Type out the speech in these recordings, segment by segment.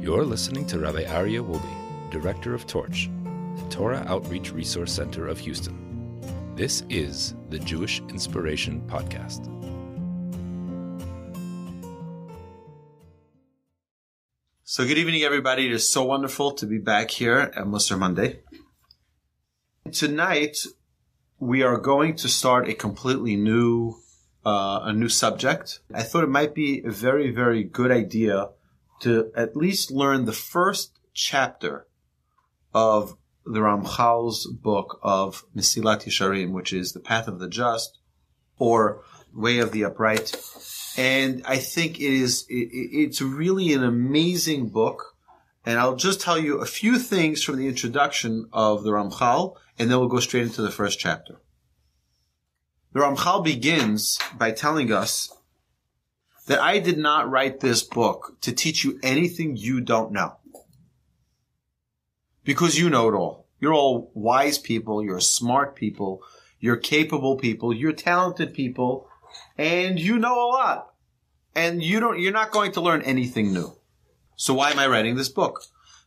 You're listening to Rabbi Aryeh Wolbe, Director of Torch, the Torah Outreach Resource Center of Houston. This is the Jewish Inspiration Podcast. So, good evening, everybody. It is so wonderful to be back here at Musar Monday. Tonight, we are going to start a completely new, uh, a new subject. I thought it might be a very, very good idea to at least learn the first chapter of the Ramchal's book of Mesilat Yesharim, which is the Path of the Just or Way of the Upright. And I think it is, it, it's really an amazing book. And I'll just tell you a few things from the introduction of the Ramchal, and then we'll go straight into the first chapter. The Ramchal begins by telling us that I did not write this book to teach you anything you don't know. Because you know it all. You're all wise people, you're smart people, you're capable people, you're talented people, and you know a lot. And you don't, you're not going to learn anything new. So why am I writing this book?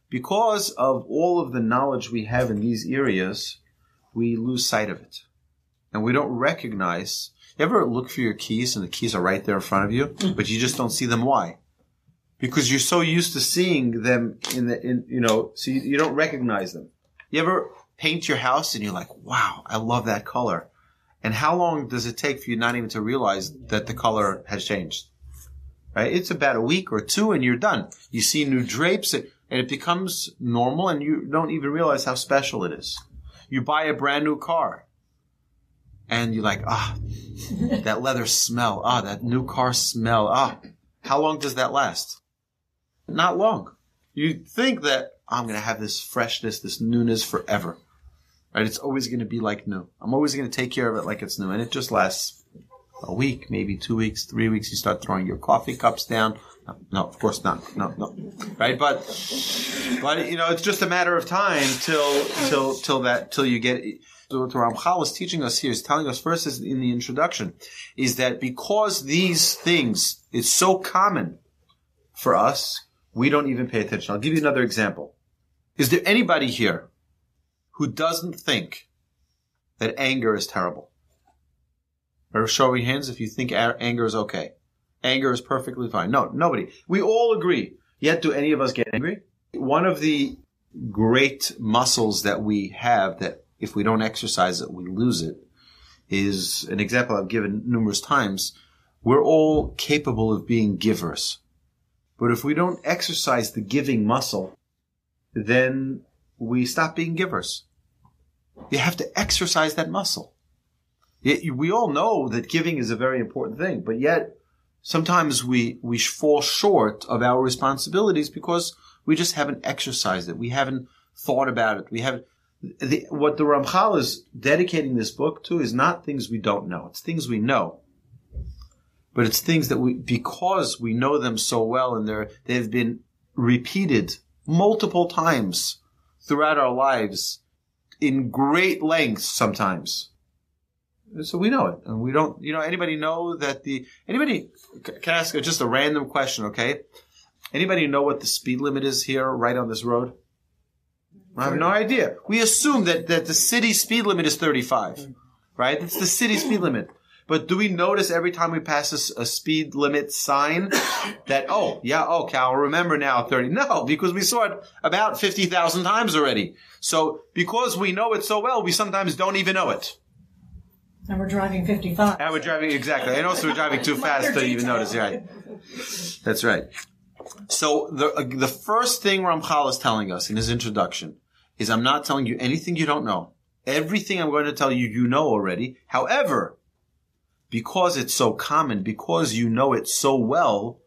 Because of all of the knowledge we have in these areas, we lose sight of it. And we don't recognize you ever look for your keys and the keys are right there in front of you, mm. but you just don't see them? Why? Because you're so used to seeing them in the, in, you know, so you, you don't recognize them. You ever paint your house and you're like, wow, I love that color. And how long does it take for you not even to realize that the color has changed? Right? It's about a week or two and you're done. You see new drapes and it becomes normal and you don't even realize how special it is. You buy a brand new car and you're like, ah, that leather smell, ah, that new car smell, ah. How long does that last? Not long. You think that I'm going to have this freshness, this newness forever. Right? It's always going to be like new. I'm always going to take care of it like it's new. And it just lasts a week, maybe two weeks, three weeks. You start throwing your coffee cups down. No, no, of course not. No, no. Right? But, but, you know, it's just a matter of time till, till, till that, till you get, what Ramchal is teaching us here is telling us first is in the introduction is that because these things it's so common for us, we don't even pay attention. I'll give you another example. Is there anybody here who doesn't think that anger is terrible? Or show your hands if you think anger is okay. Anger is perfectly fine. No, nobody. We all agree. Yet do any of us get angry? One of the great muscles that we have that if we don't exercise it, we lose it, is an example I've given numerous times. We're all capable of being givers. But if we don't exercise the giving muscle, then we stop being givers. You have to exercise that muscle. We all know that giving is a very important thing, but yet sometimes we, we fall short of our responsibilities because we just haven't exercised it. We haven't thought about it. We haven't, the, what the Ramchal is dedicating this book to is not things we don't know. It's things we know. But it's things that we, because we know them so well and they're, they've been repeated multiple times throughout our lives in great lengths sometimes. So we know it. And we don't, you know, anybody know that the, anybody, can I ask just a random question, okay? Anybody know what the speed limit is here right on this road? I have no idea. We assume that, that the city speed limit is 35, right? It's the city speed limit. But do we notice every time we pass a, a speed limit sign that, oh, yeah, oh, Cal, remember now 30? No, because we saw it about 50,000 times already. So because we know it so well, we sometimes don't even know it. And we're driving 55. And we're driving, exactly. And also we're driving too fast to even notice, right? That's right. So the, uh, the first thing Ramchal is telling us in his introduction is I'm not telling you anything you don't know. Everything I'm going to tell you, you know already. However, because it's so common, because you know it so well,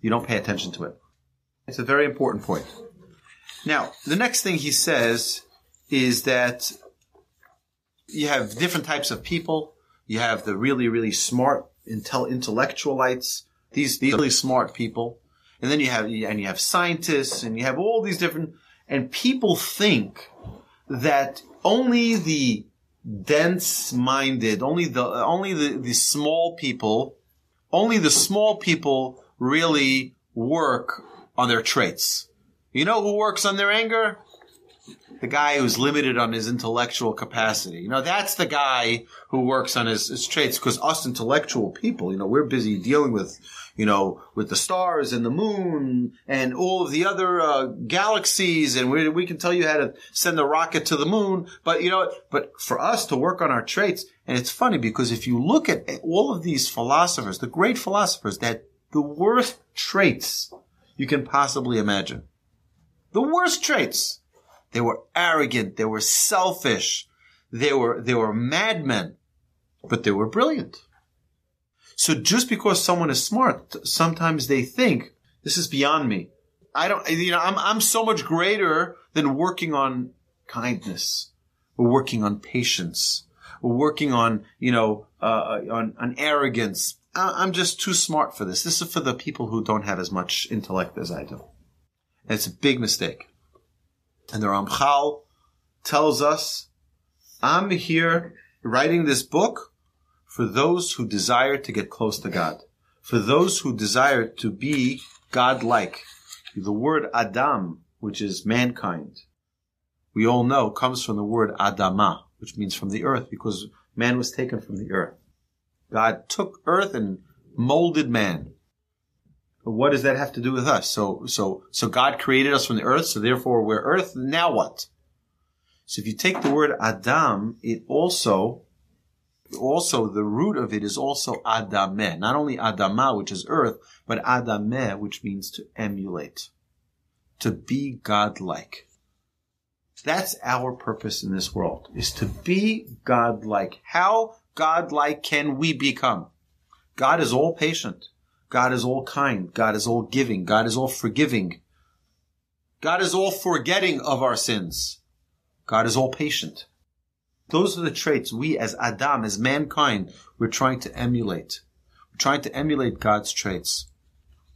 you don't pay attention to it. It's a very important point. Now, the next thing he says is that you have different types of people. You have the really, really smart intel- intellectualites. These, these really smart people. And then you have, and you have scientists and you have all these different and people think that only the dense minded, only the, only the, the small people, only the small people really work on their traits. You know who works on their anger? The guy who's limited on his intellectual capacity. You know, that's the guy who works on his, his traits because us intellectual people, you know, we're busy dealing with, you know, with the stars and the moon and all of the other uh, galaxies and we, we can tell you how to send a rocket to the moon. But, you know, but for us to work on our traits, and it's funny because if you look at all of these philosophers, the great philosophers that the worst traits you can possibly imagine. The worst traits. They were arrogant. They were selfish. They were, they were madmen, but they were brilliant. So just because someone is smart, sometimes they think this is beyond me. I don't, you know, I'm, I'm so much greater than working on kindness or working on patience or working on, you know, uh, on, on arrogance. I'm just too smart for this. This is for the people who don't have as much intellect as I do. And it's a big mistake. And the Ramchal tells us, I'm here writing this book for those who desire to get close to God, for those who desire to be God-like. The word Adam, which is mankind, we all know comes from the word Adama, which means from the earth, because man was taken from the earth. God took earth and molded man. What does that have to do with us? So, so, so God created us from the earth, so therefore we're earth. Now what? So if you take the word Adam, it also, also the root of it is also Adameh. Not only Adama, which is earth, but Adameh, which means to emulate. To be God-like. That's our purpose in this world, is to be God-like. How God-like can we become? God is all patient. God is all kind. God is all giving. God is all forgiving. God is all forgetting of our sins. God is all patient. Those are the traits we as Adam, as mankind, we're trying to emulate. We're trying to emulate God's traits.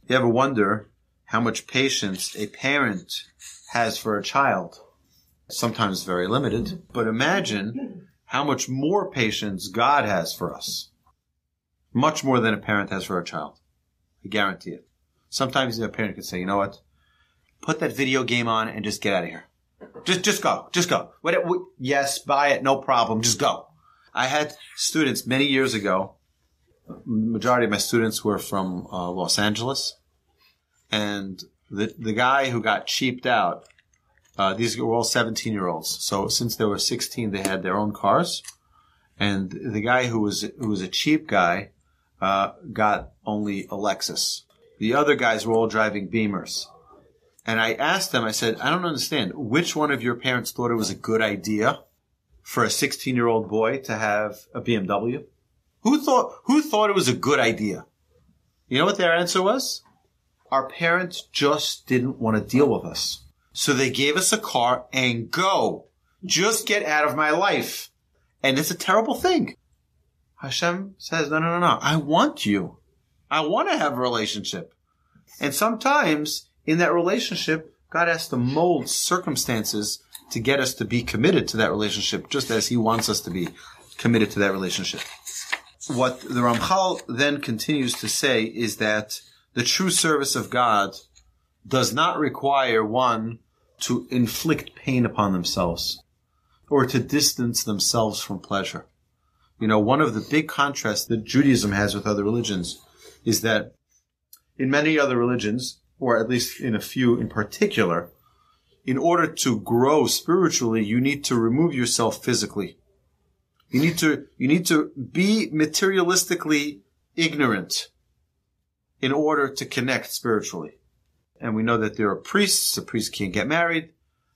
You ever wonder how much patience a parent has for a child? Sometimes very limited, but imagine how much more patience God has for us. Much more than a parent has for a child. I guarantee it. Sometimes a parent could say, you know what? Put that video game on and just get out of here. Just, just go. Just go. What, what, yes, buy it. No problem. Just go. I had students many years ago. Majority of my students were from uh, Los Angeles, and the the guy who got cheaped out. Uh, these were all seventeen year olds. So since they were sixteen, they had their own cars, and the guy who was who was a cheap guy uh, got only a Lexus. The other guys were all driving Beamers. And I asked them, I said, I don't understand. Which one of your parents thought it was a good idea for a 16 year old boy to have a BMW? Who thought, who thought it was a good idea? You know what their answer was? Our parents just didn't want to deal with us. So they gave us a car and go. Just get out of my life. And it's a terrible thing. Hashem says, no, no, no, no. I want you. I want to have a relationship. And sometimes in that relationship, God has to mold circumstances to get us to be committed to that relationship, just as He wants us to be committed to that relationship. What the Ramchal then continues to say is that the true service of God does not require one to inflict pain upon themselves or to distance themselves from pleasure. You know, one of the big contrasts that Judaism has with other religions is that in many other religions, or at least in a few in particular, in order to grow spiritually, you need to remove yourself physically. You need to, you need to be materialistically ignorant in order to connect spiritually. And we know that there are priests, a priest can't get married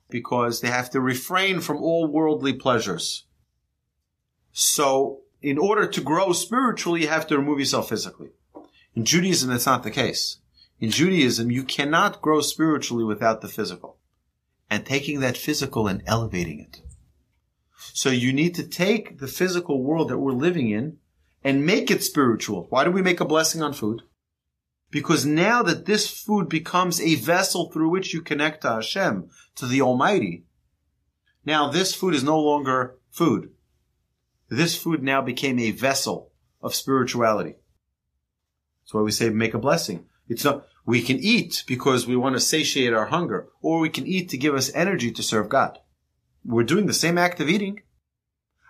because they have to refrain from all worldly pleasures. So in order to grow spiritually, you have to remove yourself physically. In Judaism, that's not the case. In Judaism, you cannot grow spiritually without the physical and taking that physical and elevating it. So you need to take the physical world that we're living in and make it spiritual. Why do we make a blessing on food? Because now that this food becomes a vessel through which you connect to Hashem, to the Almighty, now this food is no longer food. This food now became a vessel of spirituality. That's why we say make a blessing. It's not, we can eat because we want to satiate our hunger, or we can eat to give us energy to serve God. We're doing the same act of eating.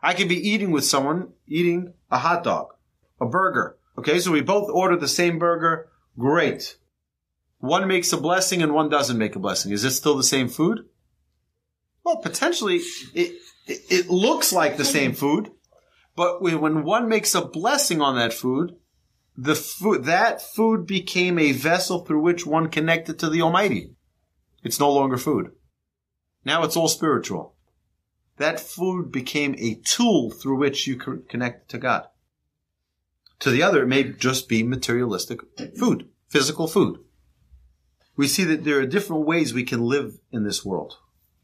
I could be eating with someone, eating a hot dog, a burger. Okay, so we both order the same burger. Great. One makes a blessing and one doesn't make a blessing. Is it still the same food? Well, potentially, it, it, it looks like the same food, but when one makes a blessing on that food, the food, that food became a vessel through which one connected to the Almighty. It's no longer food. Now it's all spiritual. That food became a tool through which you connect to God. To the other, it may just be materialistic food, physical food. We see that there are different ways we can live in this world.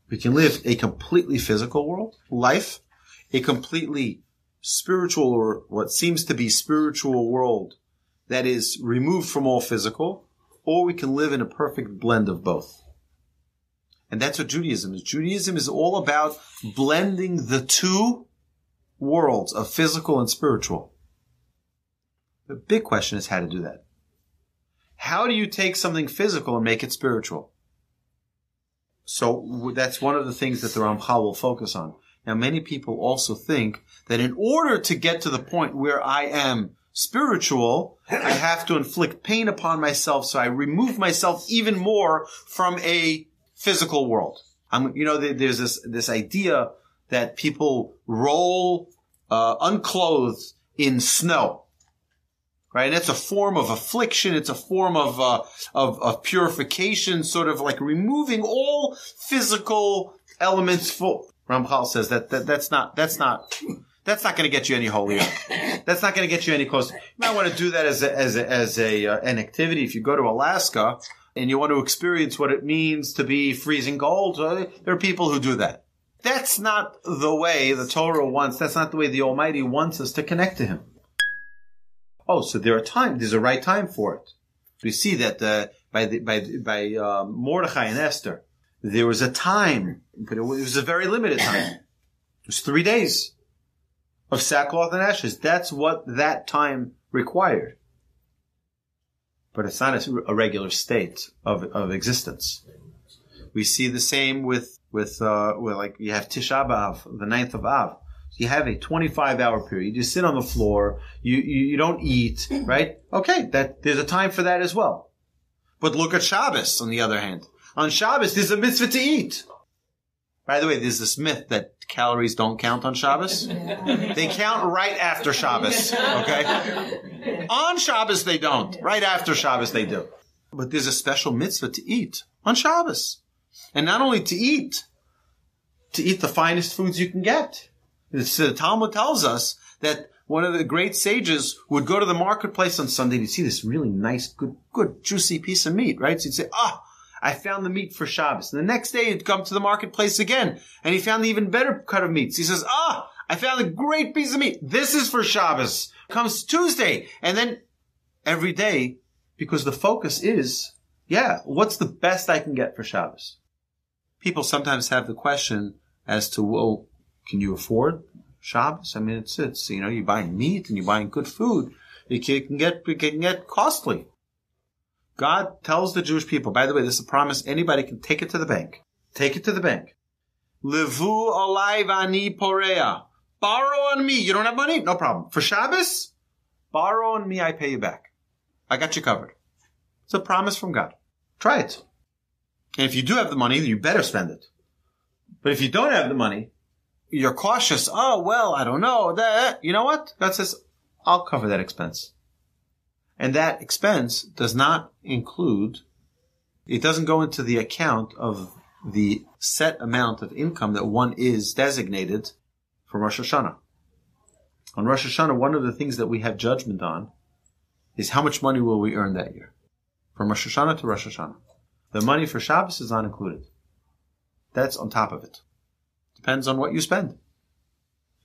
We can live a completely physical world, life, a completely spiritual or what seems to be spiritual world that is removed from all physical, or we can live in a perfect blend of both. And that's what Judaism is. Judaism is all about blending the two worlds of physical and spiritual. The big question is how to do that. How do you take something physical and make it spiritual? So that's one of the things that the Ramchal will focus on. Now, many people also think that in order to get to the point where I am spiritual, I have to inflict pain upon myself, so I remove myself even more from a physical world. I'm, you know, there's this this idea that people roll uh, unclothed in snow right? And it's a form of affliction. It's a form of, uh, of, of purification, sort of like removing all physical elements. For Ramchal says that, that that's not that's not that's not going to get you any holier. That's not going to get you any closer. You might want to do that as a, as a, as a uh, an activity. If you go to Alaska and you want to experience what it means to be freezing cold, uh, there are people who do that. That's not the way the Torah wants. That's not the way the Almighty wants us to connect to Him. Oh, so there are time. There's a right time for it. We see that uh, by the, by by uh, Mordechai and Esther, there was a time, but it was a very limited time. It was three days of sackcloth and ashes. That's what that time required. But it's not a regular state of, of existence. We see the same with with, uh, with like you have Tisha B'av, the ninth of Av you have a 25 hour period. You sit on the floor. You, you, you don't eat, right? Okay. That, there's a time for that as well. But look at Shabbos on the other hand. On Shabbos, there's a mitzvah to eat. By the way, there's this myth that calories don't count on Shabbos. they count right after Shabbos. Okay. On Shabbos, they don't. Right after Shabbos, they do. But there's a special mitzvah to eat on Shabbos. And not only to eat, to eat the finest foods you can get. It's, The Talmud tells us that one of the great sages would go to the marketplace on Sunday to see this really nice, good, good, juicy piece of meat, right? So he'd say, ah, oh, I found the meat for Shabbos. And the next day he'd come to the marketplace again and he found the even better cut of meats. He says, ah, I found a great piece of meat. This is for Shabbos. Comes Tuesday. And then every day, because the focus is, yeah, what's the best I can get for Shabbos? People sometimes have the question as to, well, can you afford Shabbos? I mean, it's, it's, you know, you're buying meat and you're buying good food. It can get, it can get costly. God tells the Jewish people, by the way, this is a promise. Anybody can take it to the bank. Take it to the bank. Levu alai vani porea. Borrow on me. You don't have money? No problem. For Shabbos, borrow on me. I pay you back. I got you covered. It's a promise from God. Try it. And if you do have the money, you better spend it. But if you don't have the money, you're cautious. Oh, well, I don't know. You know what? God says, I'll cover that expense. And that expense does not include, it doesn't go into the account of the set amount of income that one is designated for Rosh Hashanah. On Rosh Hashanah, one of the things that we have judgment on is how much money will we earn that year? From Rosh Hashanah to Rosh Hashanah. The money for Shabbos is not included. That's on top of it. Depends on what you spend.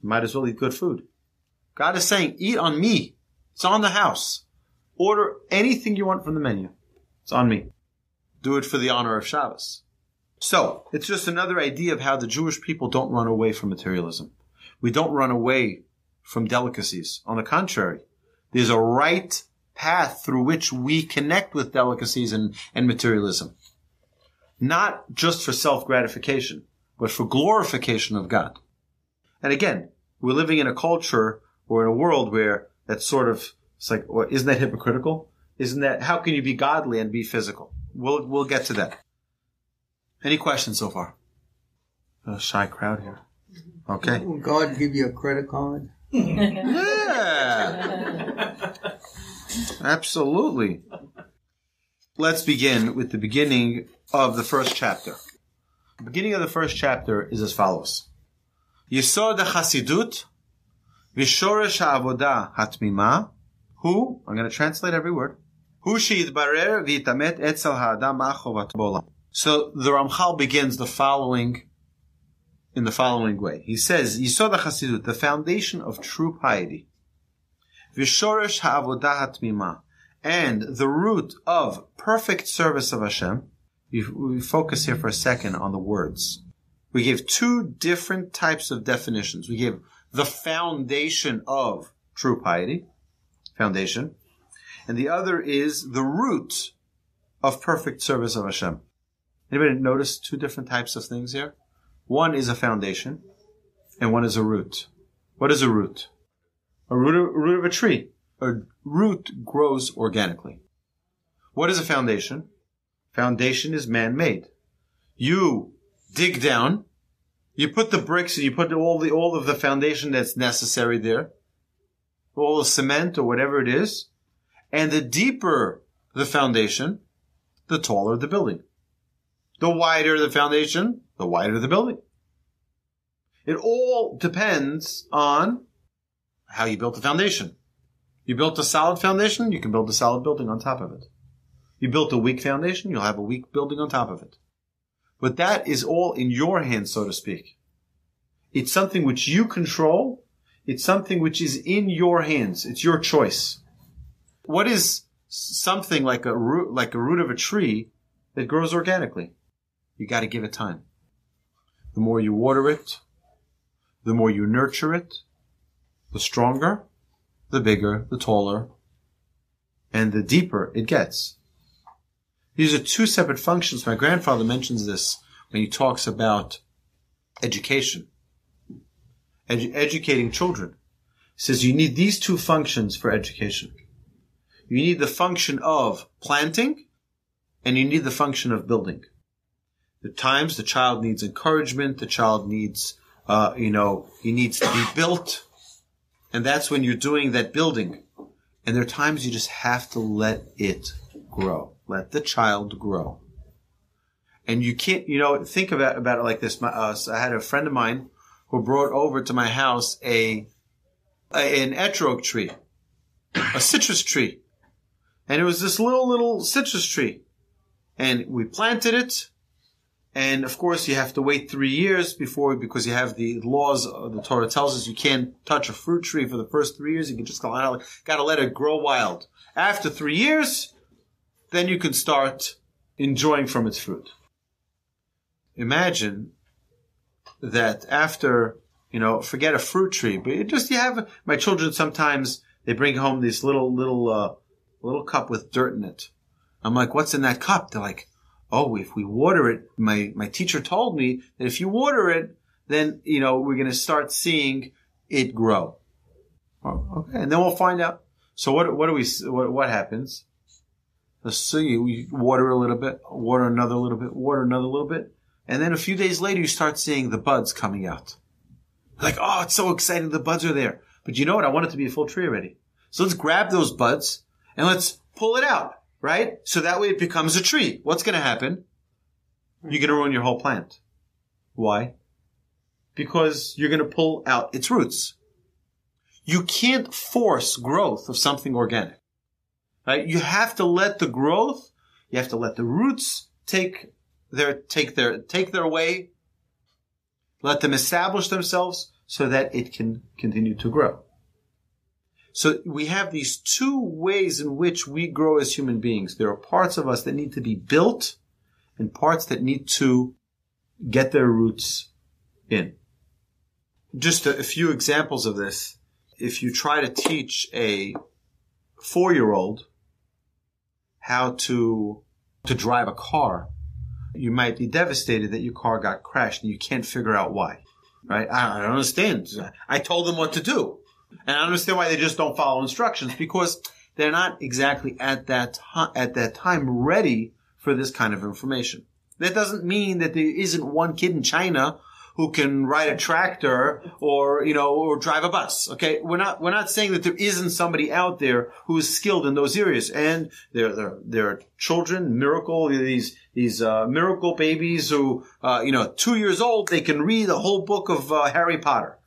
You might as well eat good food. God is saying, eat on me. It's on the house. Order anything you want from the menu. It's on me. Do it for the honor of Shabbos. So, it's just another idea of how the Jewish people don't run away from materialism. We don't run away from delicacies. On the contrary, there's a right path through which we connect with delicacies and, and materialism. Not just for self gratification, but for glorification of God. And again, we're living in a culture or in a world where that's sort of, it's like, well, isn't that hypocritical? Isn't that, how can you be godly and be physical? We'll, we'll get to that. Any questions so far? A shy crowd here. Okay. Will God give you a credit card? Yeah. Absolutely. Let's begin with the beginning of the first chapter. The beginning of the first chapter is as follows. Yesod Hasidut Vishoresh Avoda Hatmima Hu, I'm going to translate every word. Sheyitbarer V'yitamet Etzel Ha'adam. So the Ramchal begins the following in the following way. He says, Yisod HaChasidut, the foundation of true piety, Vishoresh ha'avodah and the root of perfect service of Hashem. We focus here for a second on the words. We give two different types of definitions. We give the foundation of true piety, foundation, and the other is the root of perfect service of Hashem. Anybody notice two different types of things here? One is a foundation, and one is a root. What is a root? A root of, a root of a tree. A root grows organically. What is a foundation? Foundation is man-made. You dig down, you put the bricks and you put all the all of the foundation that's necessary there, all the cement or whatever it is, and the deeper the foundation, the taller the building. The wider the foundation, the wider the building. It all depends on how you built the foundation. You built a solid foundation, you can build a solid building on top of it. You built a weak foundation, you'll have a weak building on top of it. But that is all in your hands, so to speak. It's something which you control. It's something which is in your hands. It's your choice. What is something like a root, like a root of a tree that grows organically? You got to give it time. The more you water it, the more you nurture it, the stronger, the bigger, the taller, and the deeper it gets. These are two separate functions. My grandfather mentions this when he talks about education, Edu- educating children. He says you need these two functions for education. You need the function of planting and you need the function of building. The times the child needs encouragement, the child needs, uh, you know, he needs to be built. And that's when you're doing that building. And there are times you just have to let it grow. Let the child grow. And you can't, you know, think about, about it like this. My, uh, I had a friend of mine who brought over to my house a, a an etrog tree, a citrus tree. And it was this little, little citrus tree. And we planted it. And of course, you have to wait three years before, because you have the laws. uh, The Torah tells us you can't touch a fruit tree for the first three years. You can just gotta, gotta let it grow wild. After three years, then you can start enjoying from its fruit. Imagine that after, you know, forget a fruit tree, but just, you have, my children sometimes, they bring home this little, little, uh, little cup with dirt in it. I'm like, what's in that cup? They're like, oh, if we water it, my, my teacher told me that if you water it, then, you know, we're going to start seeing it grow. Oh, okay. And then we'll find out. So what, what do we, what, what happens? Let's see, we water a little bit, water another little bit, water another little bit. And then a few days later, you start seeing the buds coming out. Like, oh, it's so exciting. The buds are there. But you know what? I want it to be a full tree already. So let's grab those buds and let's pull it out, right? So that way it becomes a tree. What's going to happen? You're going to ruin your whole plant. Why? Because you're going to pull out its roots. You can't force growth of something organic. Right? You have to let the growth, you have to let the roots take their, take their, take their way, let them establish themselves so that it can continue to grow. So we have these two ways in which we grow as human beings. There are parts of us that need to be built and parts that need to get their roots in. Just a, a few examples of this. If you try to teach a four year old how to to drive a car, you might be devastated that your car got crashed and you can't figure out why. Right? I, don't understand. I told them what to do. And I understand why they just don't follow instructions because they're not exactly at that at that time ready for this kind of information. That doesn't mean that there isn't one kid in China who can ride a tractor or you know or drive a bus. Okay, we're not we're not saying that there isn't somebody out there who is skilled in those areas. And there there there are children, miracle these these uh, miracle babies who uh, you know two years old they can read the whole book of uh, Harry Potter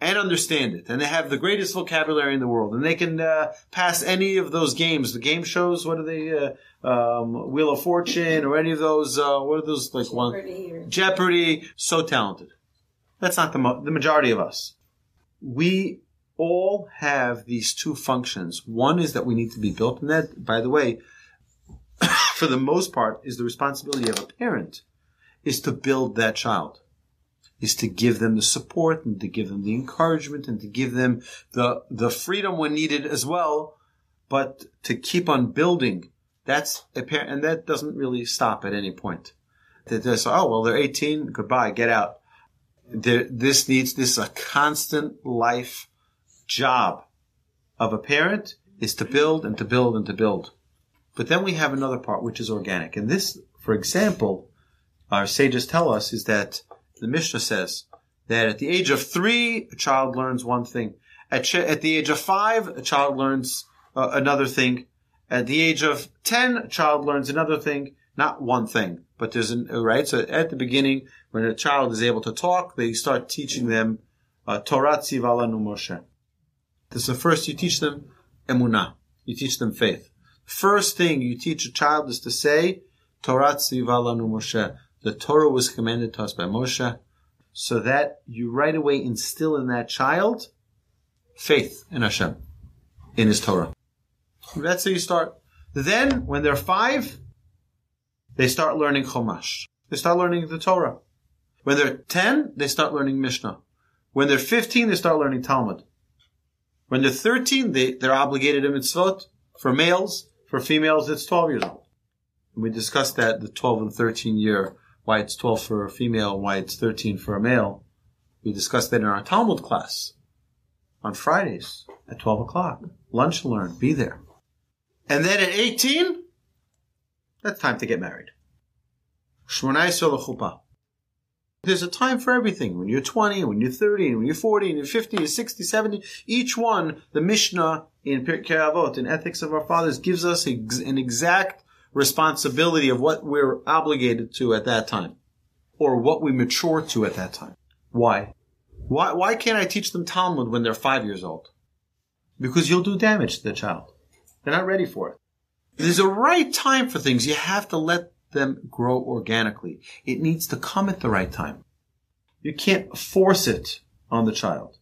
and understand it, and they have the greatest vocabulary in the world, and they can uh, pass any of those games, the game shows. What are they? Uh, um, Wheel of Fortune, or any of those? Uh, what are those like one? Jeopardy. So talented. That's not the mo- the majority of us. We all have these two functions. One is that we need to be built, and that, by the way, for the most part, is the responsibility of a parent, is to build that child is to give them the support and to give them the encouragement and to give them the the freedom when needed as well, but to keep on building. That's a parent, and that doesn't really stop at any point. That they say, oh well, they're 18, goodbye, get out. There, this needs this is a constant life job of a parent is to build and to build and to build. But then we have another part which is organic, and this, for example, our sages tell us is that the Mishnah says that at the age of three, a child learns one thing. At, ch- at the age of five, a child learns uh, another thing. At the age of ten, a child learns another thing. Not one thing, but there's an right. So at the beginning, when a child is able to talk, they start teaching them uh, Torah Tzivala Moshe. This is the first you teach them emunah. You teach them faith. First thing you teach a child is to say Torah Tzivala Moshe the Torah was commanded to us by Moshe, so that you right away instill in that child faith in Hashem, in His Torah. That's how you start. Then, when they're five, they start learning Chumash. They start learning the Torah. When they're 10, they start learning Mishnah. When they're 15, they start learning Talmud. When they're 13, they, they're obligated to mitzvot. For males, for females, it's 12 years old. And we discussed that, the 12 and 13 year why it's 12 for a female and why it's 13 for a male. We discussed that in our Talmud class on Fridays at 12 o'clock. Lunch learn. Be there. And then at 18, that's time to get married. Shmonai chuppah. There's a time for everything. When you're 20, when you're 30, when you're 40, and you're 50, you're 60, 70, each one, the Mishnah in Pirkei Avot, in Ethics of Our Fathers, gives us an exact responsibility of what we're obligated to at that time or what we mature to at that time. Why? Why, why can't I teach them Talmud when they're five years old? Because you'll do damage to the child. They're not ready for it. There's a right time for things. You have to let them grow organically. It needs to come at the right time. You can't force it on the child.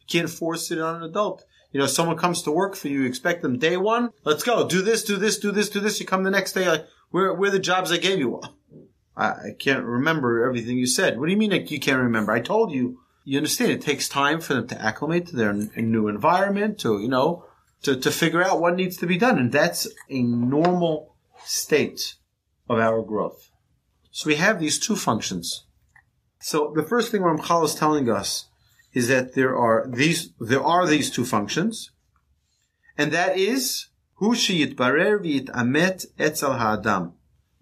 You can't force it on an adult. You know, someone comes to work for you, you expect them day one, let's go, do this, do this, do this, do this. You come the next day, like, where, where the jobs I gave you? I, I can't remember everything you said. What do you mean you can't remember? I told you. You understand it takes time for them to acclimate to their n- new environment, to, you know, to, to figure out what needs to be done. And that's a normal state of our growth. So we have these two functions. So the first thing Ramchal is telling us is that there are these there are these two functions, and that is hu sheyitbarer v'yitamet etzel ha'adam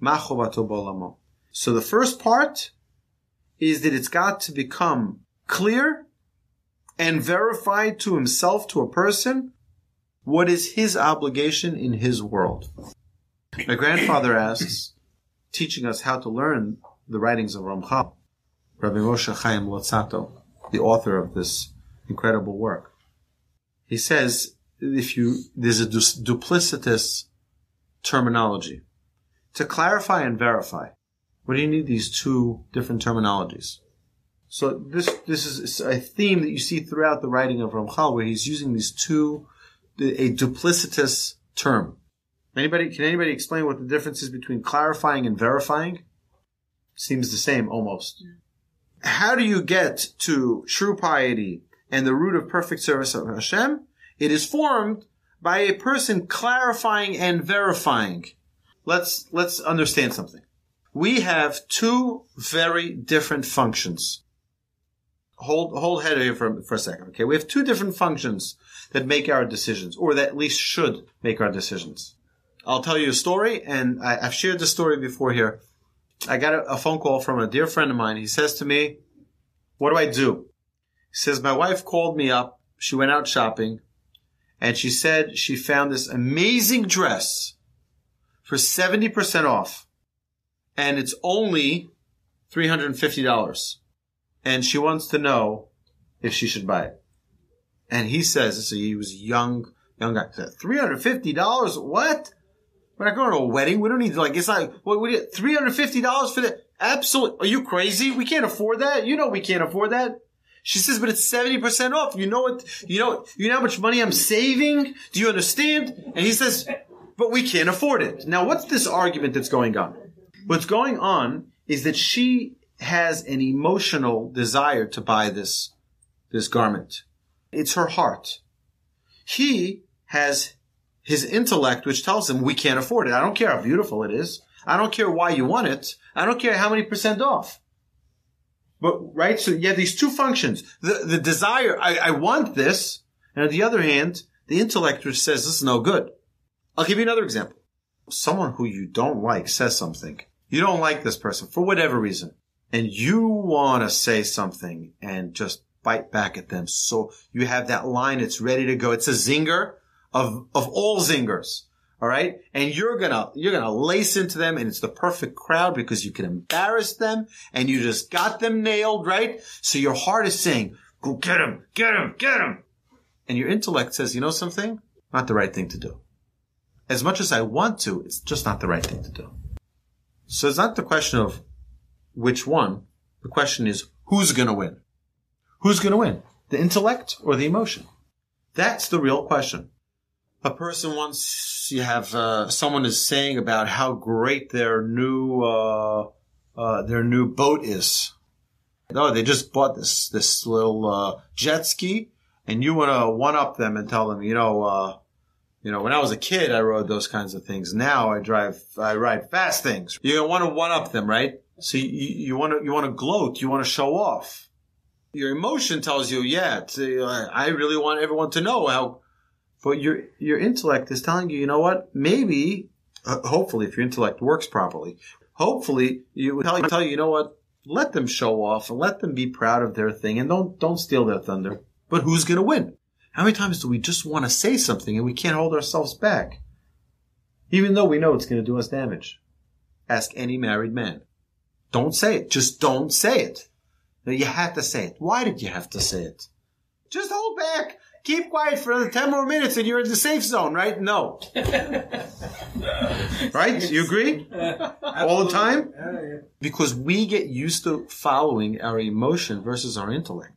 ma chovato bolamo. So the first part is that it's got to become clear and verified to himself, to a person, what is his obligation in his world. My grandfather asks, teaching us how to learn the writings of Ramchal, Rabbi Moshe Chaim Luzzatto, the author of this incredible work. He says, if you, there's a duplicitous terminology. To clarify and verify, what do you need these two different terminologies? So this, this is a theme that you see throughout the writing of Ramchal where he's using these two, a duplicitous term. Anybody, can anybody explain what the difference is between clarifying and verifying? Seems the same almost. How do you get to true piety and the root of perfect service of Hashem? It is formed by a person clarifying and verifying. Let's, let's understand something. We have two very different functions. Hold, hold head here for, for a second. Okay. We have two different functions that make our decisions, or that at least should make our decisions. I'll tell you a story, and I, I've shared the story before here. I got a, a phone call from a dear friend of mine. He says to me, what do I do? He says, my wife called me up. She went out shopping and she said she found this amazing dress for 70% off and it's only $350. And she wants to know if she should buy it. And he says, so he was young, young guy. $350? What? We're not going to a wedding. We don't need to like, it's like, what, what $350 for that? Absolutely. Are you crazy? We can't afford that. You know we can't afford that. She says, but it's 70% off. You know what, you know, you know how much money I'm saving? Do you understand? And he says, but we can't afford it. Now, what's this argument that's going on? What's going on is that she has an emotional desire to buy this, this garment. It's her heart. He has his intellect, which tells him we can't afford it. I don't care how beautiful it is. I don't care why you want it. I don't care how many percent off. But, right? So you have these two functions. The, the desire, I, I want this. And on the other hand, the intellect which says this is no good. I'll give you another example. Someone who you don't like says something. You don't like this person for whatever reason. And you want to say something and just bite back at them. So you have that line. It's ready to go. It's a zinger of, of all zingers. All right. And you're going to, you're going to lace into them and it's the perfect crowd because you can embarrass them and you just got them nailed, right? So your heart is saying, go get him, get him, get him. And your intellect says, you know something? Not the right thing to do. As much as I want to, it's just not the right thing to do. So it's not the question of which one. The question is who's going to win? Who's going to win? The intellect or the emotion? That's the real question a person wants you have uh, someone is saying about how great their new uh, uh, their new boat is. Oh, they just bought this this little uh, jet ski, and you want to one up them and tell them, you know, uh, you know, when I was a kid, I rode those kinds of things. Now I drive, I ride fast things. You want to one up them, right? So you want to you want to gloat, you want to show off. Your emotion tells you, yeah, I really want everyone to know how but your your intellect is telling you, you know what? Maybe, uh, hopefully, if your intellect works properly, hopefully you tell, tell you, you know what? Let them show off and let them be proud of their thing, and don't don't steal their thunder. But who's going to win? How many times do we just want to say something and we can't hold ourselves back, even though we know it's going to do us damage? Ask any married man. Don't say it. Just don't say it. You have to say it. Why did you have to say it? Just hold back keep quiet for another 10 more minutes and you're in the safe zone, right? No. right? You agree? All the time? Because we get used to following our emotion versus our intellect.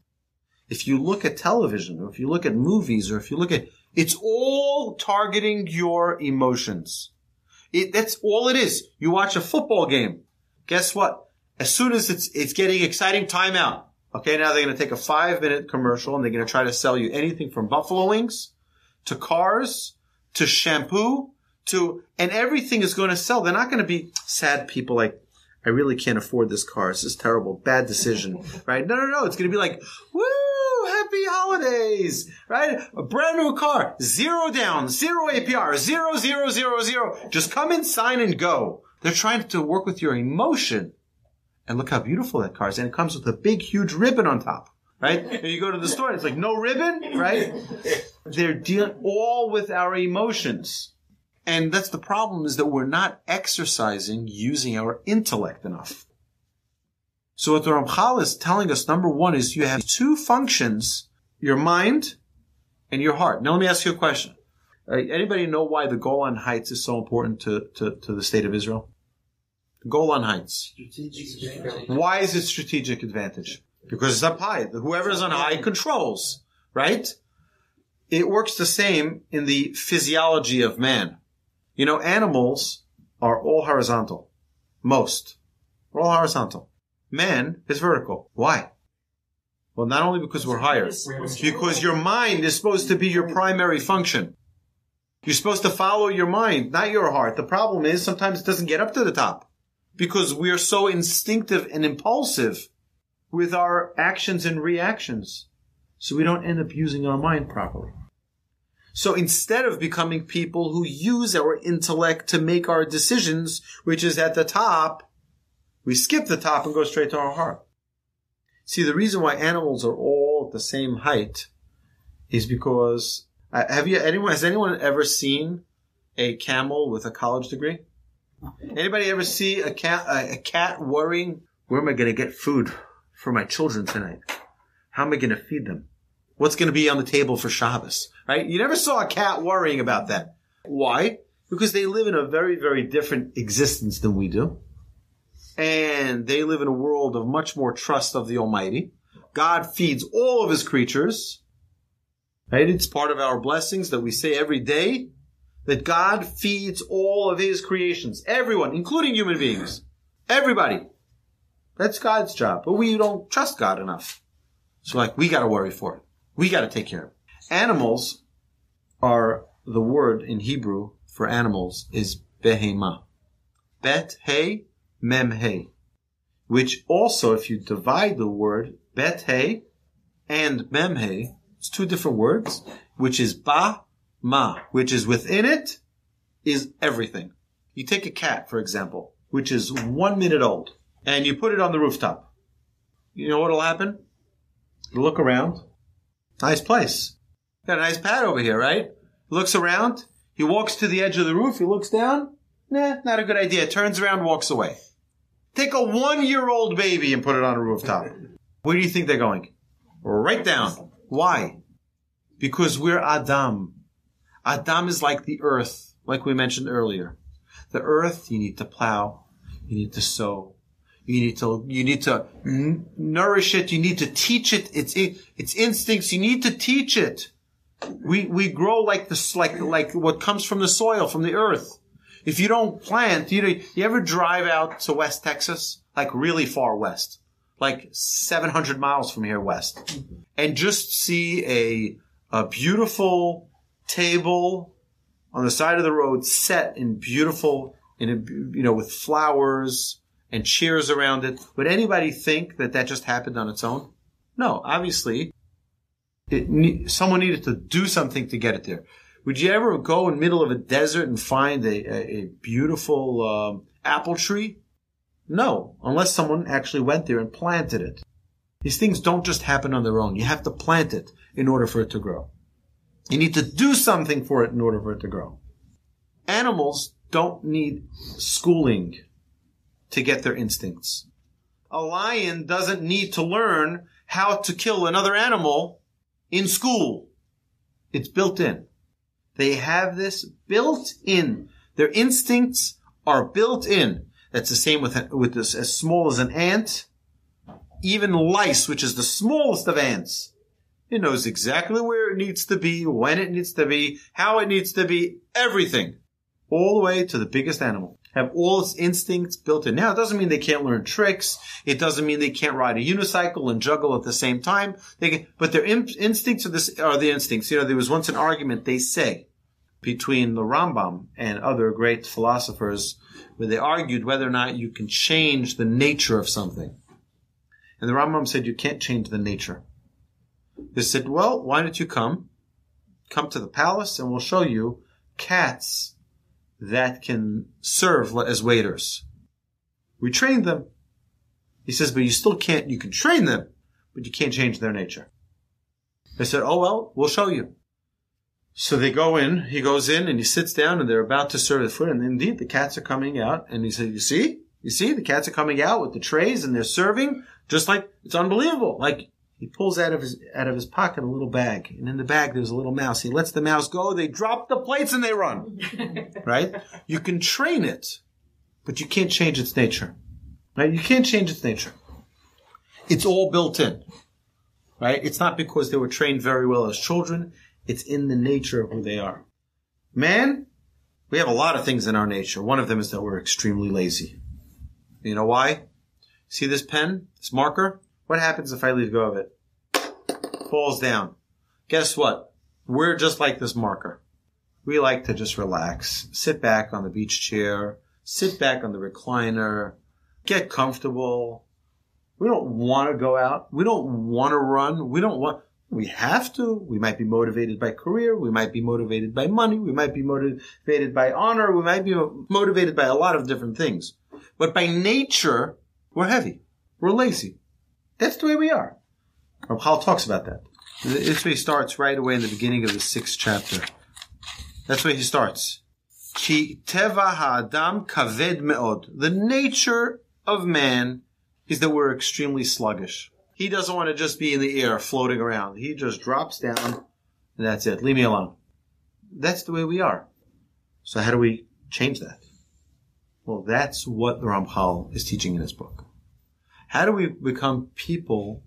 If you look at television or if you look at movies or if you look at, it's all targeting your emotions. It, that's all it is. You watch a football game. Guess what? As soon as it's, it's getting exciting timeout, Okay, now they're going to take a five minute commercial and they're going to try to sell you anything from buffalo wings to cars to shampoo to, and everything is going to sell. They're not going to be sad people like, I really can't afford this car. This is terrible. Bad decision, right? No, no, no. It's going to be like, woo, happy holidays, right? A brand new car, zero down, zero APR, zero, zero, zero, zero. Just come in, sign and go. They're trying to work with your emotion and look how beautiful that car is. And it comes with a big, huge ribbon on top, right? And you go to the store and it's like, no ribbon, right? They're dealing all with our emotions. And that's the problem is that we're not exercising using our intellect enough. So what the Ramchal is telling us, number one, is you have two functions, your mind and your heart. Now let me ask you a question. Uh, anybody know why the Golan Heights is so important to, to, to the state of Israel? Golan Heights. Why is it strategic advantage? Because it's up high. Whoever's on high controls, right? It works the same in the physiology of man. You know, animals are all horizontal. Most. We're all horizontal. Man is vertical. Why? Well, not only because we're higher, because your mind is supposed to be your primary function. You're supposed to follow your mind, not your heart. The problem is sometimes it doesn't get up to the top because we are so instinctive and impulsive with our actions and reactions. So we don't end up using our mind properly. So instead of becoming people who use our intellect to make our decisions, which is at the top, we skip the top and go straight to our heart. See, the reason why animals are all at the same height is because uh, have you anyone has anyone ever seen a camel with a college degree? Anybody ever see a cat a, a cat worrying? Where am I going to get food for my children tonight? How am I going to feed them? What's going to be on the table for Shabbos? Right? You never saw a cat worrying about that. Why? Because they live in a very, very different existence than we do. And they live in a world of much more trust of the Almighty. God feeds all of his creatures. Right? It's part of our blessings that we say every day that God feeds all of his creations. Everyone, including human beings. Everybody. That's God's job. But we don't trust God enough. So like, we gotta worry for it. We gotta take care of it. Animals are the word in Hebrew for animals is behema. Bet he mem he. Which also, if you divide the word bet he and mem he, it's two different words, which is ba ma, which is within it is everything. You take a cat, for example, which is one minute old, and you put it on the rooftop. You know what'll happen? You look around. Nice place. Got a nice pad over here, right? Looks around. He walks to the edge of the roof. He looks down. Nah, not a good idea. Turns around, walks away. Take a one year old baby and put it on a rooftop. Where do you think they're going? Right down. Why? Because we're Adam. Adam is like the earth, like we mentioned earlier. The earth, you need to plow, you need to sow, you need to, you need to n- nourish it, you need to teach it, its, its instincts, you need to teach it. We, we grow like this, like, like what comes from the soil, from the earth. If you don't plant, you know, you ever drive out to West Texas? Like really far west. Like 700 miles from here west. And just see a, a beautiful table on the side of the road set in beautiful, in a, you know, with flowers and chairs around it. Would anybody think that that just happened on its own? No, obviously, it ne- someone needed to do something to get it there. Would you ever go in the middle of a desert and find a, a, a beautiful um, apple tree? No, unless someone actually went there and planted it. These things don't just happen on their own. You have to plant it in order for it to grow. You need to do something for it in order for it to grow. Animals don't need schooling to get their instincts. A lion doesn't need to learn how to kill another animal in school. It's built in. They have this built in. Their instincts are built in. That's the same with, with this as small as an ant. Even lice, which is the smallest of ants, it knows exactly where it needs to be, when it needs to be, how it needs to be, everything. All the way to the biggest animal. Have all its instincts built in. Now, it doesn't mean they can't learn tricks. It doesn't mean they can't ride a unicycle and juggle at the same time. They can, but their in, instincts are, this, are the instincts. You know, there was once an argument, they say, between the Rambam and other great philosophers where they argued whether or not you can change the nature of something. And the Rambam said you can't change the nature. They said, well, why don't you come? Come to the palace and we'll show you cats that can serve as waiters. We trained them. He says, but you still can't, you can train them, but you can't change their nature. They said, oh well, we'll show you. So they go in, he goes in and he sits down and they're about to serve the food and indeed the cats are coming out and he said, you see? You see? The cats are coming out with the trays and they're serving just like, it's unbelievable. Like, he pulls out of his, out of his pocket a little bag and in the bag there's a little mouse. He lets the mouse go. They drop the plates and they run. right? You can train it, but you can't change its nature. Right? You can't change its nature. It's all built in. Right? It's not because they were trained very well as children. It's in the nature of who they are. Man, we have a lot of things in our nature. One of them is that we're extremely lazy. You know why? See this pen, this marker? What happens if I leave go of it? Falls down. Guess what? We're just like this marker. we like to just relax, sit back on the beach chair, sit back on the recliner, get comfortable. We don't want to go out. We don't want to run. We don't want, we have to. We might be motivated by career. We might be motivated by money. We might be motivated by honor. We might be motivated by a lot of different things. But by nature, we're heavy. We're lazy. That's the way we are. Ramchal talks about that. This way he starts right away in the beginning of the sixth chapter. That's where he starts. Ki teva ha'adam kaved me'od. The nature of man is that we're extremely sluggish. He doesn't want to just be in the air floating around. He just drops down and that's it. Leave me alone. That's the way we are. So how do we change that? Well, that's what the Ramchal is teaching in his book. How do we become people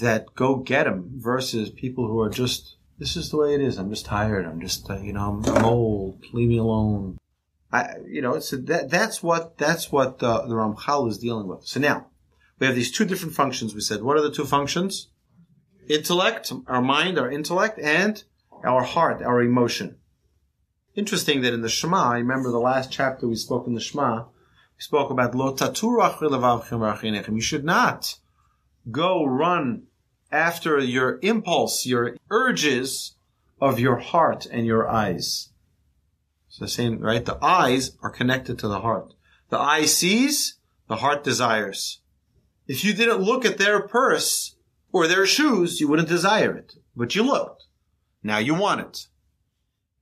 that go get them versus people who are just, this is the way it is. I'm just tired. I'm just, uh, you know, I'm, old. Leave me alone. I, you know, so that, that's what, that's what the, the Ramchal is dealing with. So now we have these two different functions. We said, what are the two functions? Intellect, our mind, our intellect, and our heart, our emotion. Interesting that in the Shema, I remember the last chapter we spoke in the Shema, we spoke about lo You should not go run after your impulse, your urges of your heart and your eyes. It's the same, right? The eyes are connected to the heart. The eye sees, the heart desires. If you didn't look at their purse or their shoes, you wouldn't desire it. But you looked. Now you want it.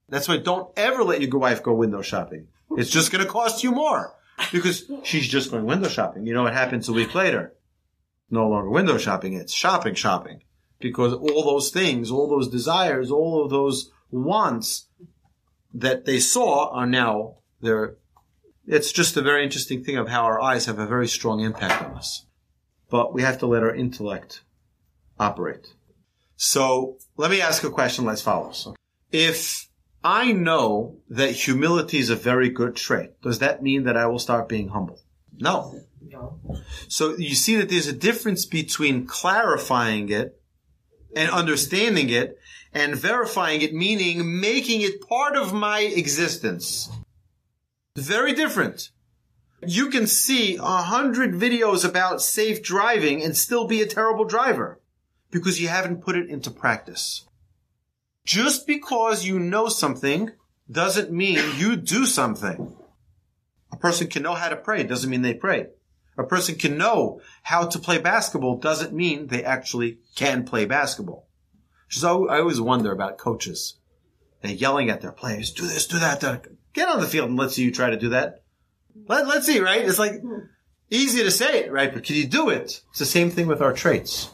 That's why don't ever let your wife go window shopping. It's just going to cost you more because she's just going window shopping. You know what happens a week later? no longer window shopping, it's shopping shopping. Because all those things, all those desires, all of those wants that they saw are now there. It's just a very interesting thing of how our eyes have a very strong impact on us. But we have to let our intellect operate. So let me ask a question as follows. If I know that humility is a very good trait, does that mean that I will start being humble? No. No. So you see that there's a difference between clarifying it and understanding it and verifying it, meaning making it part of my existence. Very different. You can see a hundred videos about safe driving and still be a terrible driver because you haven't put it into practice. Just because you know something doesn't mean you do something. A person can know how to pray doesn't mean they pray. A person can know how to play basketball doesn't mean they actually can play basketball. So I always wonder about coaches. They're yelling at their players, do this, do that. Get on the field and let's see you try to do that. Let, let's see, right? It's like easy to say it, right? But can you do it? It's the same thing with our traits.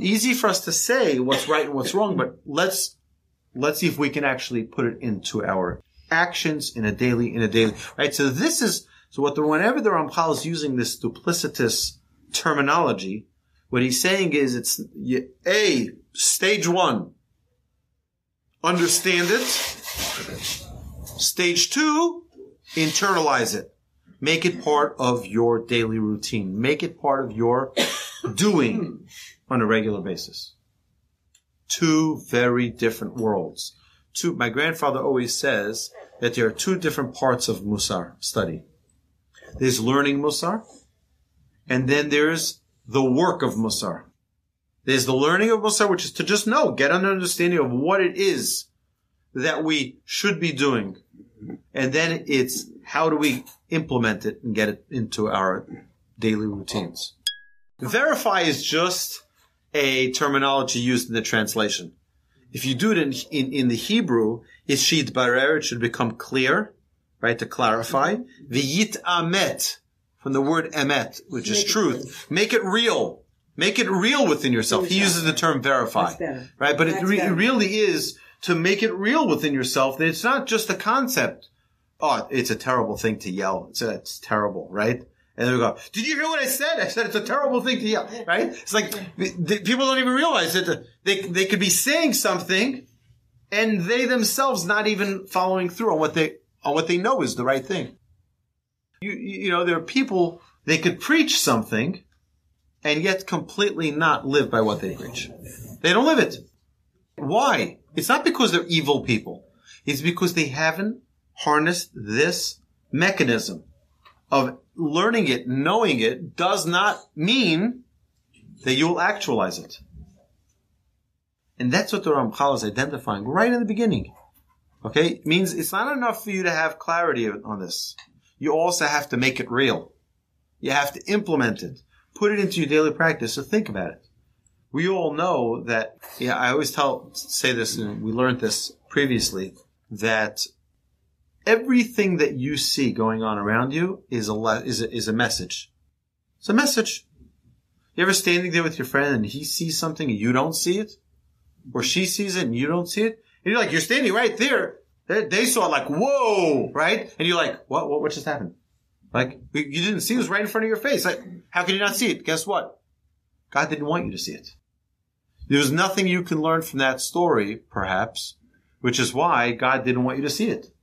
Easy for us to say what's right and what's wrong, but let's, let's see if we can actually put it into our actions in a daily, in a daily, right? So this is, so what the, whenever the Ramchal is using this duplicitous terminology, what he's saying is it's A, stage one, understand it. Stage two, internalize it. Make it part of your daily routine. Make it part of your doing on a regular basis. Two very different worlds. Two, my grandfather always says that there are two different parts of Musar study. There's learning Musar, and then there's the work of Musar. There's the learning of Musar, which is to just know, get an understanding of what it is that we should be doing. And then it's how do we implement it and get it into our daily routines. Verify is just a terminology used in the translation. If you do it in, in, in the Hebrew, it's Sheyitbarer, it should become clear right? To clarify. V'yitamet, from the word emet, which is truth. Make it real. Make it real within yourself. He uses the term verify, right? But it, re- it really is to make it real within yourself. That it's not just a concept. Oh, it's a terrible thing to yell. It's, a, it's terrible, right? And they go, did you hear what I said? I said it's a terrible thing to yell, right? It's like the, people don't even realize that they, they could be saying something and they themselves not even following through on what they, on what they know is the right thing. You, you know, there are people, they could preach something and yet completely not live by what they preach. They don't live it. Why? It's not because they're evil people. It's because they haven't harnessed this mechanism of learning it, knowing it does not mean that you'll actualize it. And that's what the Ramchal is identifying right in the beginning. Okay? It means it's not enough for you to have clarity on this. You also have to make it real. You have to implement it. Put it into your daily practice. So think about it. We all know that, yeah, I always tell, say this, and we learned this previously, that everything that you see going on around you is a, le- is a, is a message. It's a message. You ever standing there with your friend and he sees something and you don't see it? Or she sees it and you don't see it? And you're like, you're standing right there. They, saw it like, whoa, right? And you're like, what, what, what just happened? Like, you didn't see it, it was right in front of your face. Like, how can you not see it? Guess what? God didn't want you to see it. There's nothing you can learn from that story, perhaps, which is why God didn't want you to see it.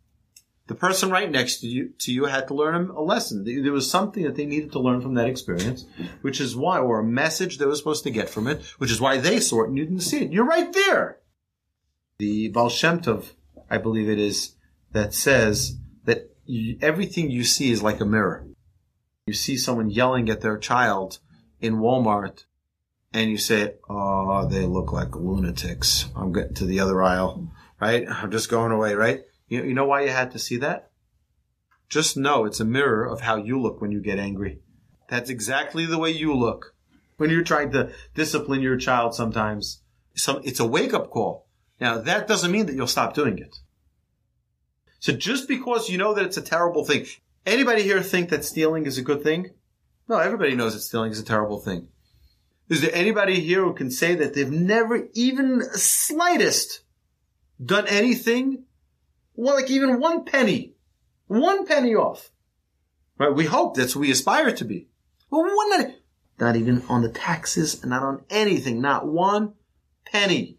The person right next to you, to you had to learn a lesson. There was something that they needed to learn from that experience, which is why, or a message they were supposed to get from it, which is why they saw it and you didn't see it. You're right there. The Baal Tov, I believe it is, that says that you, everything you see is like a mirror. You see someone yelling at their child in Walmart and you say, "Oh, they look like lunatics." I'm getting to the other aisle, right? I'm just going away, right? You, you know why you had to see that? Just know it's a mirror of how you look when you get angry. That's exactly the way you look when you're trying to discipline your child. Sometimes, some it's a wake up call. Now that doesn't mean that you'll stop doing it. So just because you know that it's a terrible thing, anybody here think that stealing is a good thing? No, everybody knows that stealing is a terrible thing. Is there anybody here who can say that they've never even slightest done anything? Well, like even one penny, one penny off. Right? We hope that's what we aspire to be. Well, one, not, not even on the taxes not on anything, not one penny.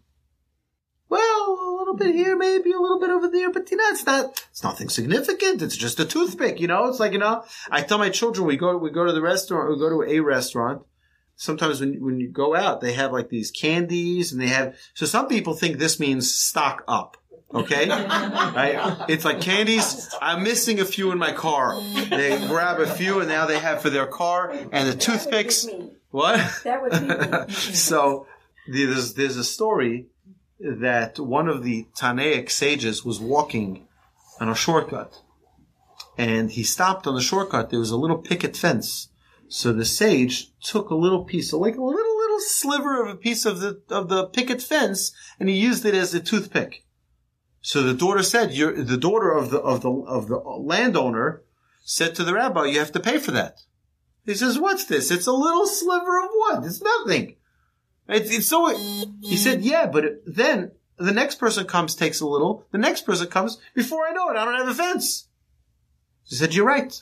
Well, a little bit here, maybe a little bit over there, but you know, it's not, it's nothing significant. It's just a toothpick, you know? It's like, you know, I tell my children, we go, we go to the restaurant, we go to a restaurant. Sometimes when, when you go out, they have like these candies and they have, so some people think this means stock up. Okay? right? It's like candies. I'm missing a few in my car. They grab a few and now they have for their car and the toothpicks. What? That would be me. so there's, there's a story that one of the Tanaic sages was walking on a shortcut and he stopped on the shortcut. There was a little picket fence. So the sage took a little piece, like a little, little sliver of a piece of the, of the picket fence and he used it as a toothpick. So the daughter said, the daughter of the, of the, of the landowner said to the rabbi, you have to pay for that. He says, what's this? It's a little sliver of wood. It's nothing. It's, it's so, he said, yeah, but then the next person comes, takes a little. The next person comes. Before I know it, I don't have a fence. She said, you're right.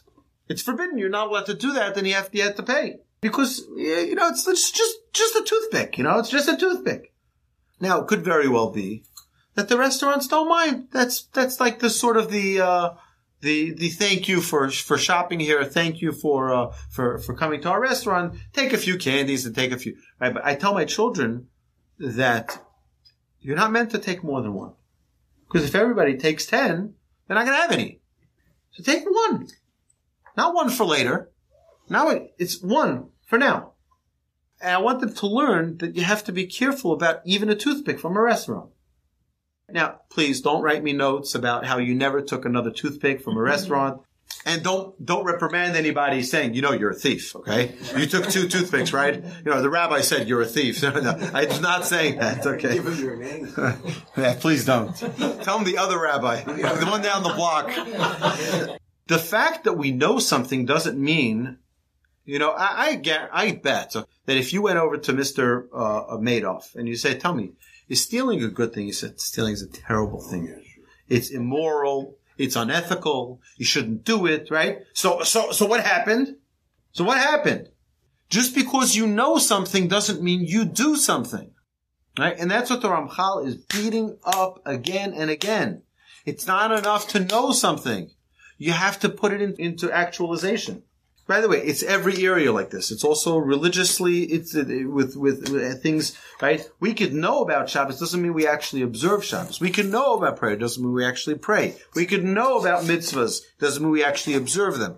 It's forbidden. You're not allowed to do that. Then you have to, you have to pay because, you know, it's, it's just, just a toothpick. You know, it's just a toothpick. Now, it could very well be that the restaurants don't mind. That's that's like the sort of the uh, the the thank you for for shopping here. Thank you for uh, for for coming to our restaurant. Take a few candies and take a few. Right? But I tell my children that you're not meant to take more than one because if everybody takes ten, they're not going to have any. So take one, not one for later. Now it, it's one for now. And I want them to learn that you have to be careful about even a toothpick from a restaurant. Now, please don't write me notes about how you never took another toothpick from a restaurant. And don't, don't reprimand anybody saying, you know, you're a thief, okay? You took two toothpicks, right? You know, the rabbi said you're a thief. No, no, I'm not saying that, okay? Give him your name. yeah, please don't. Tell him the other rabbi, the one down the block. The fact that we know something doesn't mean, you know, I, I, get, I bet that if you went over to Mr. Uh, Madoff and you say, tell me, is stealing a good thing? He said, stealing is a terrible thing. It's immoral. It's unethical. You shouldn't do it, right? So, so, so what happened? So what happened? Just because you know something doesn't mean you do something. Right? And that's what the Ramchal is beating up again and again. It's not enough to know something. You have to put it in, into actualization. By the way, it's every area like this. It's also religiously, it's uh, with, with, with things, right? We could know about Shabbos doesn't mean we actually observe Shabbos. We can know about prayer doesn't mean we actually pray. We could know about mitzvahs doesn't mean we actually observe them.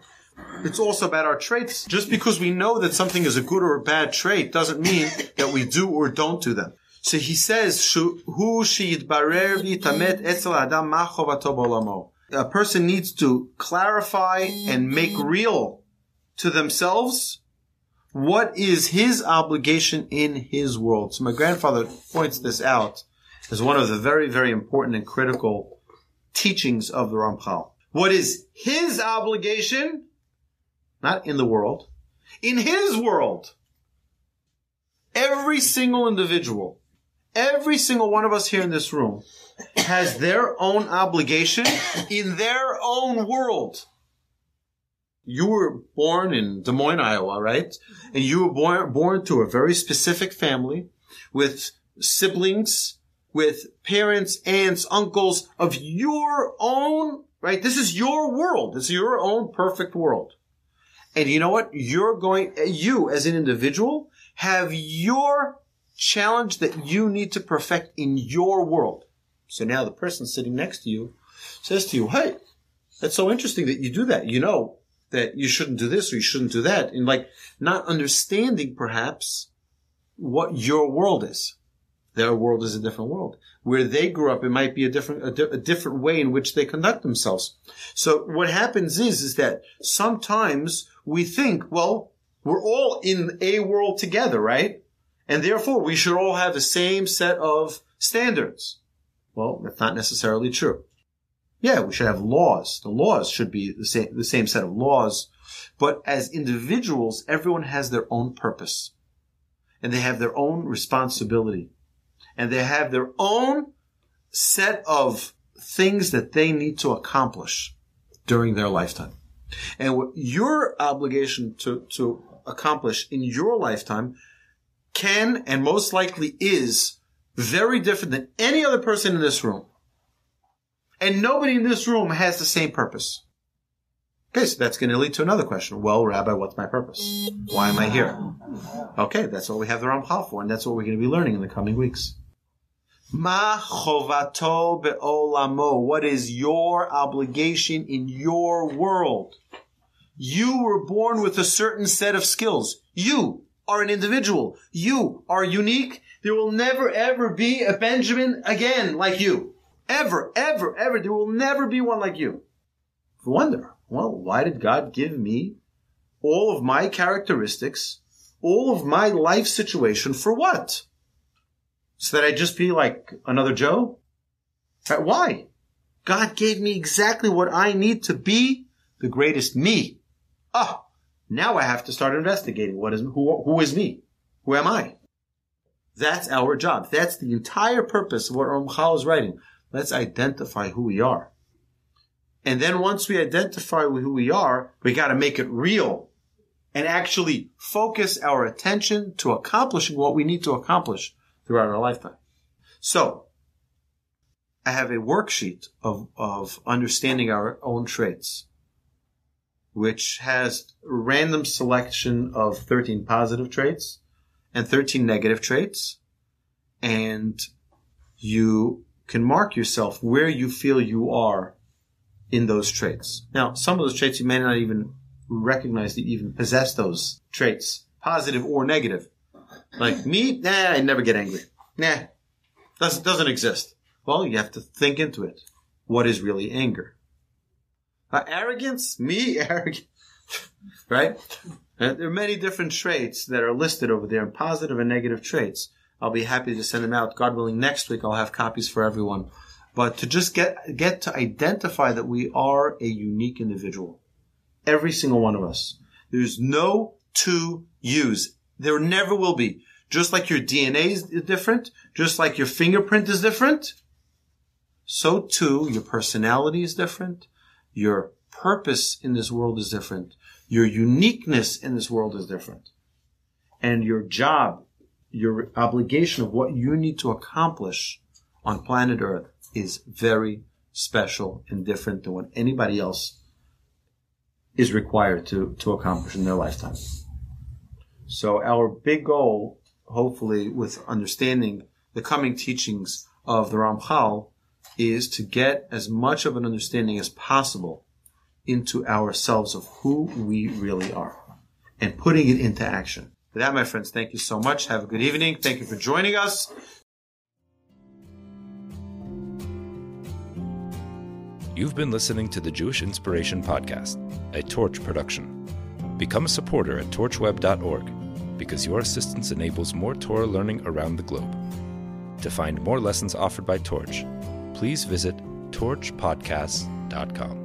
It's also about our traits. Just because we know that something is a good or a bad trait doesn't mean that we do or don't do them. So he says, "Hu barer v'tamet etzel adam ma chovato. A person needs to clarify and make real to themselves what is his obligation in his world. So my grandfather points this out as one of the very, very important and critical teachings of the Ramchal. What is his obligation? Not in the world. In his world. Every single individual, every single one of us here in this room has their own obligation in their own world you were born in Des Moines, Iowa, right? Mm-hmm. And you were born, born to a very specific family with siblings, with parents, aunts, uncles of your own, right? This is your world. Is your own perfect world. And you know what? You're going, you as an individual have your challenge that you need to perfect in your world. So now the person sitting next to you says to you, Hey, that's so interesting that you do that. You know, that you shouldn't do this or you shouldn't do that. And like not understanding perhaps what your world is. Their world is a different world. Where they grew up, it might be a different, a, di- a different way in which they conduct themselves. So what happens is, is that sometimes we think, well, we're all in a world together, right? And therefore we should all have the same set of standards. Well, that's not necessarily true. Yeah, we should have laws. The laws should be the same, the same set of laws. But as individuals, everyone has their own purpose and they have their own responsibility and they have their own set of things that they need to accomplish during their lifetime. And what your obligation to, to accomplish in your lifetime can and most likely is very different than any other person in this room. And nobody in this room has the same purpose. Okay, so that's going to lead to another question. Well, Rabbi, what's my purpose? Why am I here? Okay, that's what we have the Ramchal for, and that's what we're going to be learning in the coming weeks. Ma chovato be'olamo. What is your obligation in your world? You were born with a certain set of skills. You are an individual. You are unique. There will never ever be a Benjamin again like you. Ever, ever, ever. There will never be one like you. Wonder, well, why did God give me all of my characteristics, all of my life situation for what? So that I just be like another Joe? Why? God gave me exactly what I need to be the greatest me. Ah, now I have to start investigating what is who, who is me? Who am I? That's our job. That's the entire purpose of what Ramchal is writing. Let's identify who we are. And then once we identify who we are, we got to make it real and actually focus our attention to accomplishing what we need to accomplish throughout our lifetime. So I have a worksheet of, of understanding our own traits, which has random selection of 13 positive traits and 13 negative traits. And you can mark yourself where you feel you are in those traits. Now, some of those traits you may not even recognize that you even possess those traits, positive or negative. Like me, nah, I never get angry. Nah, doesn't, doesn't exist. Well, you have to think into it. What is really anger? Uh, arrogance? Me? Arrogant. right? And there are many different traits that are listed over there, positive and negative traits. I'll be happy to send them out. God willing, next week I'll have copies for everyone. But to just get, get to identify that we are a unique individual. Every single one of us. There's no two yous. There never will be. Just like your DNA is different, just like your fingerprint is different, so too your personality is different, your purpose in this world is different, your uniqueness in this world is different, and your job your obligation of what you need to accomplish on planet Earth is very special and different than what anybody else is required to, to accomplish in their lifetime. So our big goal, hopefully with understanding the coming teachings of the Ramchal, is to get as much of an understanding as possible into ourselves of who we really are and putting it into action. With that, my friends, thank you so much. Have a good evening. Thank you for joining us. You've been listening to the Jewish Inspiration Podcast, a Torch production. Become a supporter at torchweb.org because your assistance enables more Torah learning around the globe. To find more lessons offered by Torch, please visit torchpodcasts.com.